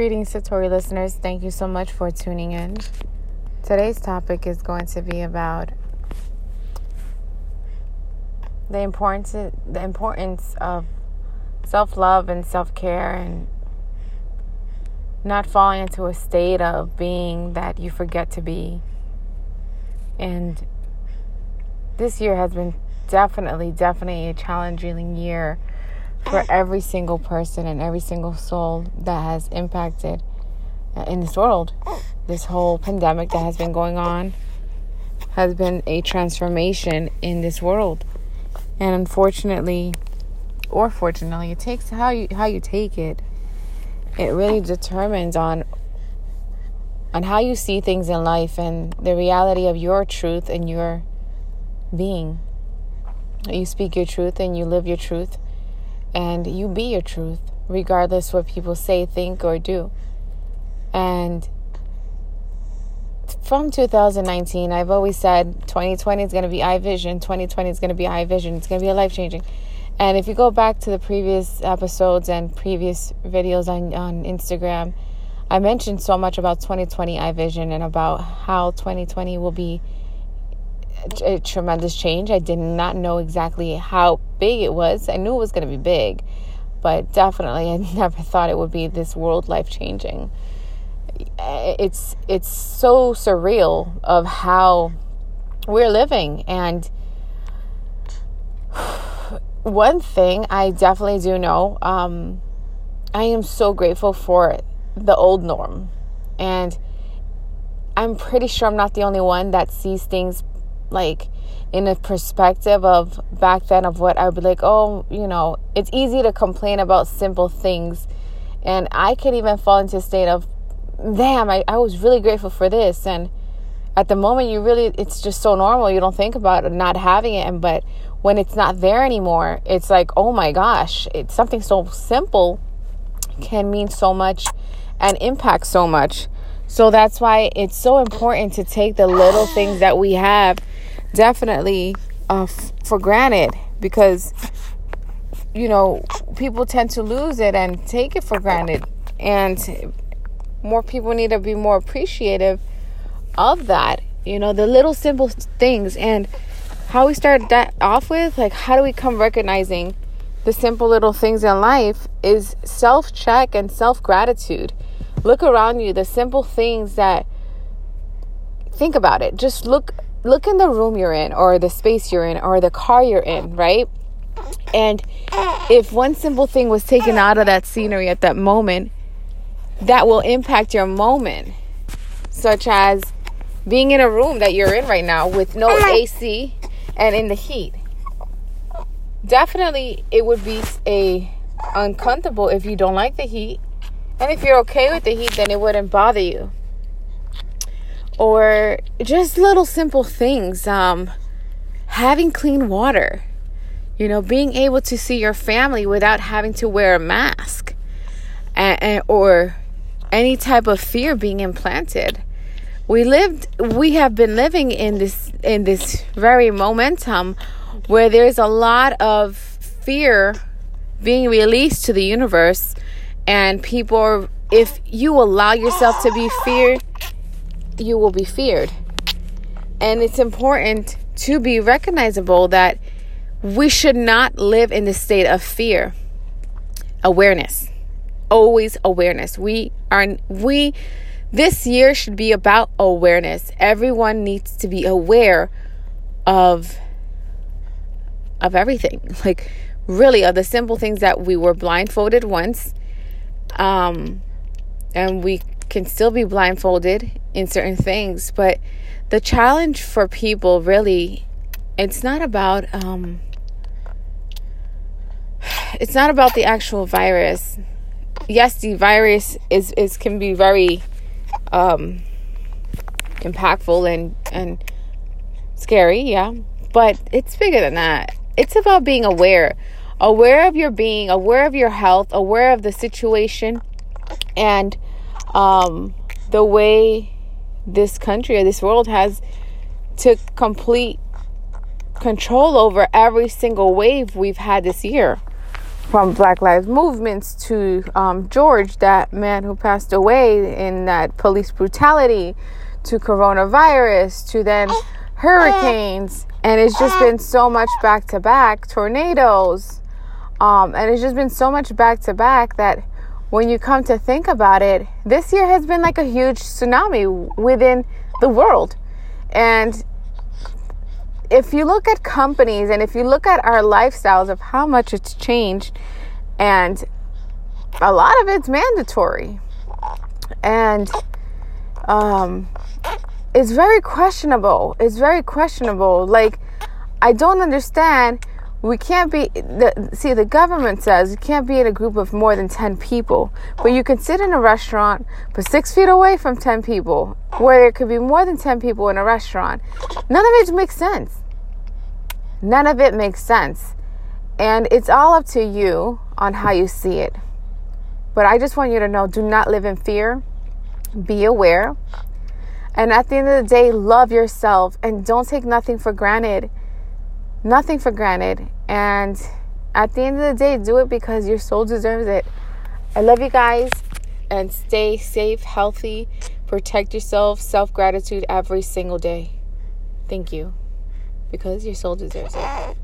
Greetings, Satori listeners. Thank you so much for tuning in. Today's topic is going to be about the importance the importance of self-love and self-care and not falling into a state of being that you forget to be. And this year has been definitely definitely a challenging year for every single person and every single soul that has impacted uh, in this world. This whole pandemic that has been going on has been a transformation in this world. And unfortunately, or fortunately, it takes how you how you take it. It really determines on on how you see things in life and the reality of your truth and your being. You speak your truth and you live your truth and you be your truth, regardless what people say, think, or do. And from 2019, I've always said 2020 is going to be eye vision. 2020 is going to be eye vision. it's going to be a life changing. And if you go back to the previous episodes and previous videos on, on Instagram, I mentioned so much about 2020 eye vision and about how 2020 will be a tremendous change. I did not know exactly how big it was. I knew it was going to be big, but definitely I never thought it would be this world life changing. It's it's so surreal of how we're living and one thing I definitely do know um, I am so grateful for the old norm and I'm pretty sure I'm not the only one that sees things like in a perspective of back then of what I would be like, oh, you know, it's easy to complain about simple things. And I could even fall into a state of, damn, I, I was really grateful for this. And at the moment, you really, it's just so normal. You don't think about not having it. And, but when it's not there anymore, it's like, oh my gosh, it's something so simple can mean so much and impact so much. So that's why it's so important to take the little things that we have definitely uh, f- for granted because you know people tend to lose it and take it for granted. And more people need to be more appreciative of that you know the little simple things. And how we start that off with like how do we come recognizing the simple little things in life is self check and self gratitude look around you the simple things that think about it. Just look look in the room you're in or the space you're in or the car you're in, right? And if one simple thing was taken out of that scenery at that moment, that will impact your moment, such as being in a room that you're in right now with no uh-huh. AC and in the heat. Definitely, it would be a uncomfortable if you don't like the heat, and if you're okay with the heat, then it wouldn't bother you or just little simple things um, having clean water you know being able to see your family without having to wear a mask and, and, or any type of fear being implanted. We lived we have been living in this in this very momentum where there's a lot of fear being released to the universe and people if you allow yourself to be feared you will be feared. And it's important to be recognizable that we should not live in the state of fear. Awareness. Always awareness. We are we this year should be about awareness. Everyone needs to be aware of of everything. Like really of the simple things that we were blindfolded once um and we can still be blindfolded in certain things, but the challenge for people really it's not about um it's not about the actual virus. Yes, the virus is is can be very um impactful and and scary, yeah, but it's bigger than that. It's about being aware. Aware of your being, aware of your health, aware of the situation and um, the way this country or this world has took complete control over every single wave we've had this year. from Black Lives movements to um, George, that man who passed away in that police brutality, to coronavirus, to then hurricanes, and it's just been so much back to back tornadoes, um, and it's just been so much back to back that when you come to think about it, this year has been like a huge tsunami within the world, and if you look at companies and if you look at our lifestyles of how much it's changed, and a lot of it's mandatory, and um, it's very questionable. It's very questionable. Like, I don't understand. We can't be the see the government says you can't be in a group of more than 10 people, but you can sit in a restaurant but 6 feet away from 10 people where there could be more than 10 people in a restaurant. None of it makes sense. None of it makes sense. And it's all up to you on how you see it. But I just want you to know do not live in fear. Be aware. And at the end of the day, love yourself and don't take nothing for granted. Nothing for granted. And at the end of the day, do it because your soul deserves it. I love you guys and stay safe, healthy, protect yourself, self gratitude every single day. Thank you because your soul deserves it.